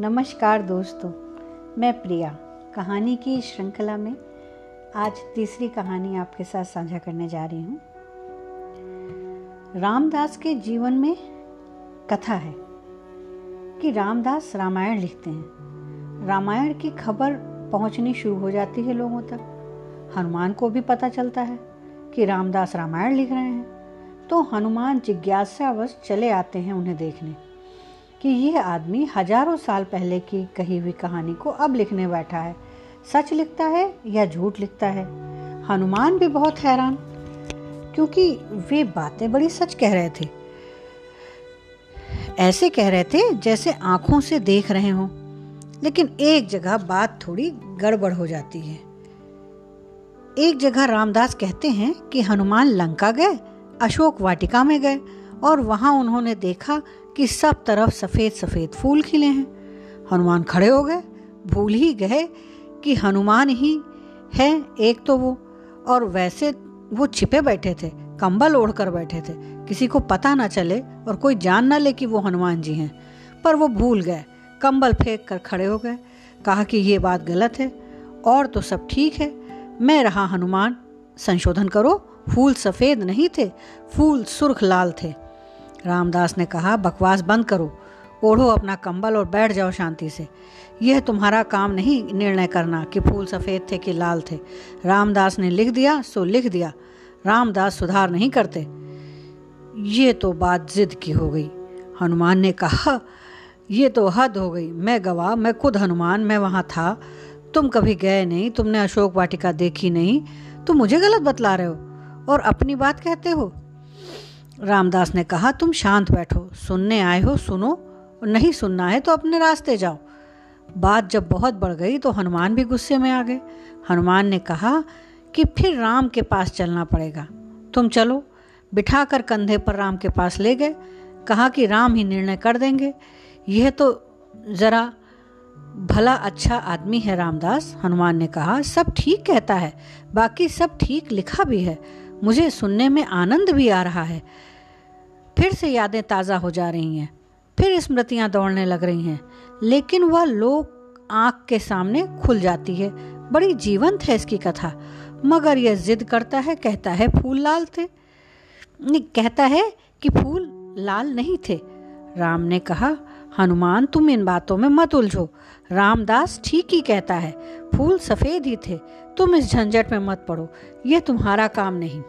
नमस्कार दोस्तों, मैं प्रिया। कहानी की श्रृंखला में आज तीसरी कहानी आपके साथ साझा करने जा रही हूँ। रामदास के जीवन में कथा है कि रामदास रामायण लिखते हैं। रामायण की खबर पहुंचनी शुरू हो जाती है लोगों तक। हनुमान को भी पता चलता है कि रामदास रामायण लिख रहे हैं। तो हनुमान जिज्ञासावश चले आते हैं उन्हें देखने। कि यह आदमी हज़ारों साल पहले की कही हुई कहानी को अब लिखने बैठा है। सच लिखता है या झूठ लिखता है? हनुमान भी बहुत हैरान, क्योंकि वे बातें बड़ी सच कह रहे थे। ऐसे कह रहे थे जैसे आँखों से देख रहे हों, लेकिन एक जगह बात थोड़ी गड़बड़ हो जाती है। एक जगह रामदास कहते हैं कि हनुमान लंका गए, अशोक वाटिका में गए और वहाँ उन्होंने देखा कि सब तरफ़ सफ़ेद सफ़ेद फूल खिले हैं। हनुमान खड़े हो गए। भूल ही गए कि हनुमान ही है एक तो वो। और वैसे वो छिपे बैठे थे, कंबल ओढ़कर बैठे थे। किसी को पता ना चले और कोई जान ना ले कि वो हनुमान जी हैं। पर वो भूल गए। कंबल फेंक कर खड़े हो गए। कहा कि ये बात गलत है। और तो सब ठीक है। मैं रहा हनुमान। संशोधन करो। फूल सफ़ेद नहीं थे। फूल सुर्ख लाल थे। रामदास ने कहा, बकवास बंद करो, ओढ़ो अपना कंबल और बैठ जाओ शांति से। यह तुम्हारा काम नहीं निर्णय करना कि फूल सफ़ेद थे कि लाल थे। रामदास ने लिख दिया, सो लिख दिया। रामदास सुधार नहीं करते। ये तो बात जिद की हो गई। हनुमान ने कहा, ये तो हद हो गई। मैं गवाह, मैं खुद हनुमान, मैं वहाँ था। तुम कभी गए नहीं, तुमने अशोक वाटिका देखी नहीं। तुम मुझे गलत बतला रहे हो। और अपनी बात कहते हो? रामदास ने कहा, तुम शांत बैठो, सुनने आए हो, सुनो नहीं सुनना है तो अपने रास्ते जाओ। बात जब बहुत बढ़ गई तो हनुमान भी गुस्से में आ गए। हनुमान ने कहा कि फिर राम के पास चलना पड़ेगा। तुम चलो। बिठा कर कंधे पर राम के पास ले गए। कहा कि राम ही निर्णय कर देंगे। यह तो ज़रा भला अच्छा आदमी है रामदास। हनुमान ने कहा, सब ठीक कहता है। बाकी सब ठीक लिखा भी है। मुझे सुनने में आनंद भी आ रहा है। फिर से यादें ताज़ा हो जा रही हैं। फिर स्मृतियाँ दौड़ने लग रही हैं। लेकिन वह लोग आँख के सामने खुल जाती है। बड़ी जीवंत है इसकी कथा। मगर यह जिद करता है, कहता है, फूल लाल थे। कहता है कि फूल लाल नहीं थे। राम ने कहा, हनुमान, तुम इन बातों में मत उलझो। रामदास ठीक ही कहता है, फूल सफ़ेद ही थे, तुम इस झंझट में मत पड़ो, ये तुम्हारा काम नहीं।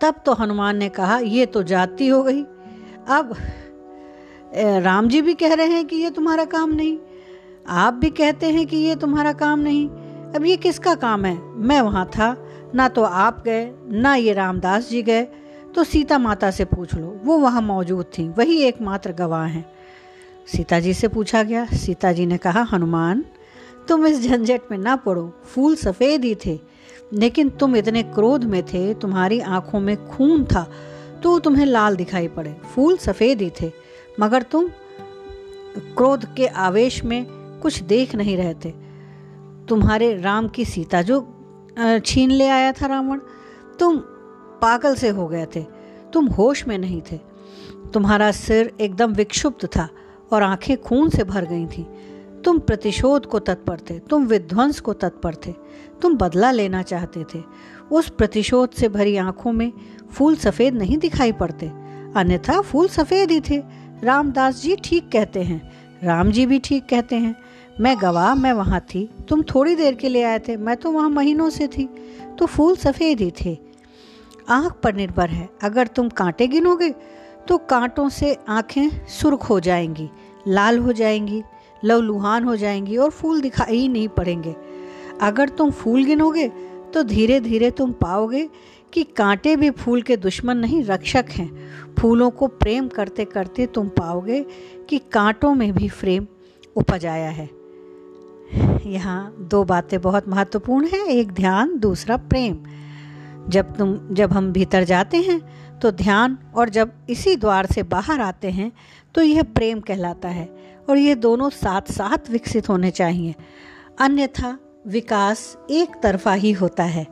तब तो हनुमान ने कहा, ये तो जाती हो गई। अब राम जी भी कह रहे हैं कि ये तुम्हारा काम नहीं। आप भी कहते हैं कि ये तुम्हारा काम नहीं। अब ये किसका काम है? मैं वहाँ था, ना तो आप गए, ना ये रामदास जी गए। तो सीता माता से पूछ लो, वो वहाँ मौजूद थी, वही एकमात्र गवाह हैं। सीता जी से पूछा गया। सीता जी ने कहा, हनुमान, तुम इस झंझट में ना पड़ो। फूल सफ़ेद ही थे, लेकिन तुम इतने क्रोध में थे, तुम्हारी आँखों में खून था तो तुम्हें लाल दिखाई पड़े। फूल सफ़ेद ही थे, मगर तुम क्रोध के आवेश में कुछ देख नहीं रहे थे। तुम्हारे राम की सीता जो छीन ले आया था रावण, तुम पागल से हो गए थे, तुम होश में नहीं थे। तुम्हारा सिर एकदम विक्षुब्ध था और आँखें खून से भर गई थी। तुम प्रतिशोध को तत्पर थे, तुम विध्वंस को तत्पर थे, तुम बदला लेना चाहते थे। उस प्रतिशोध से भरी आँखों में फूल सफ़ेद नहीं दिखाई पड़ते, अन्यथा फूल सफ़ेद ही थे। रामदास जी ठीक कहते हैं, राम जी भी ठीक कहते हैं। मैं गवाह, मैं वहाँ थी, तुम थोड़ी देर के लिए आए थे, मैं तो वहाँ महीनों से थी तो फूल सफ़ेद ही थे। आँख पर निर्भर है, अगर तुम कांटे गिनोगे तो कांटों से आँखें सुर्ख हो जाएँगी। लाल हो जाएँगी लवलुहान हो जाएँगी और फूल दिखाई ही नहीं पड़ेंगे। अगर तुम फूल गिनोगे तो धीरे धीरे तुम पाओगे कि कांटे भी फूल के दुश्मन नहीं, रक्षक हैं। फूलों को प्रेम करते करते तुम पाओगे कि कांटों में भी प्रेम उपज आया है। यहाँ दो बातें बहुत महत्वपूर्ण हैं, एक ध्यान, दूसरा प्रेम। जब तुम, जब हम भीतर जाते हैं तो ध्यान और जब इसी द्वार से बाहर आते हैं तो यह प्रेम कहलाता है और ये दोनों साथ साथ विकसित होने चाहिए। अन्यथा विकास एक तरफा ही होता है।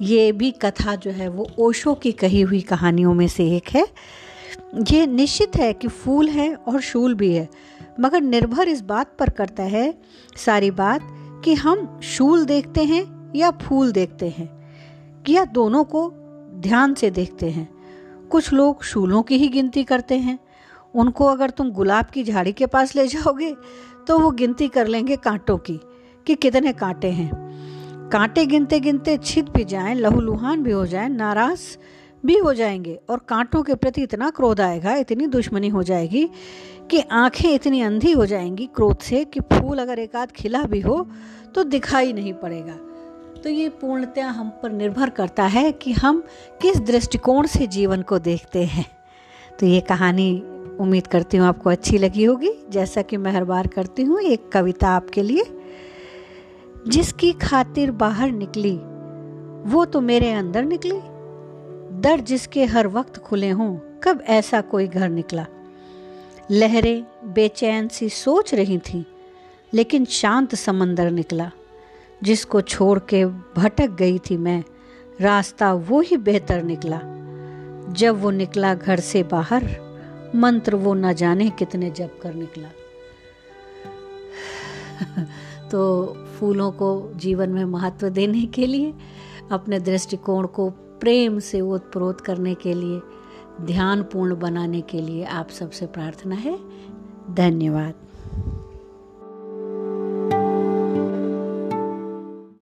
ये भी कथा जो है, वो ओशो की कही हुई कहानियों में से एक है। ये निश्चित है कि फूल है और शूल भी है, मगर निर्भर इस बात पर करता है सारी बात कि हम शूल देखते हैं या फूल देखते हैं, या दोनों को ध्यान से देखते हैं। कुछ लोग शूलों की ही गिनती करते हैं। उनको अगर तुम गुलाब की झाड़ी के पास ले जाओगे तो वो गिनती कर लेंगे कांटों की, कि कितने कांटे हैं। कांटे गिनते गिनते छिद भी जाएँ, लहूलुहान भी हो जाएँ, नाराज़ भी हो जाएँगे, और कांटों के प्रति इतना क्रोध आएगा, इतनी दुश्मनी हो जाएगी, कि आँखें इतनी अंधी हो जाएँगी क्रोध से, कि फूल अगर एक आध खिला भी हो तो दिखाई नहीं पड़ेगा। तो ये पूर्णतया हम पर निर्भर करता है कि हम किस दृष्टिकोण से जीवन को देखते हैं। तो ये कहानी उम्मीद करती हूँ आपको अच्छी लगी होगी। जैसा कि मैं हर बार करती हूँ, एक कविता आपके लिए। जिसकी खातिर बाहर निकली, वो तो मेरे अंदर निकली। दर जिसके हर वक्त खुले हों, कब ऐसा कोई घर निकला। लहरें बेचैन सी सोच रही थीं, लेकिन शांत समंदर निकला। जिसको छोड़ के भटक गई थी मैं, रास्ता वो ही बेहतर निकला। जब वो निकला घर से बाहर, मंत्र वो न जाने कितने जप कर निकला। तो फूलों को जीवन में महत्व देने के लिए, अपने दृष्टिकोण को प्रेम से ओतप्रोत करने के लिए, ध्यानपूर्ण बनाने के लिए आप सबसे प्रार्थना है। धन्यवाद।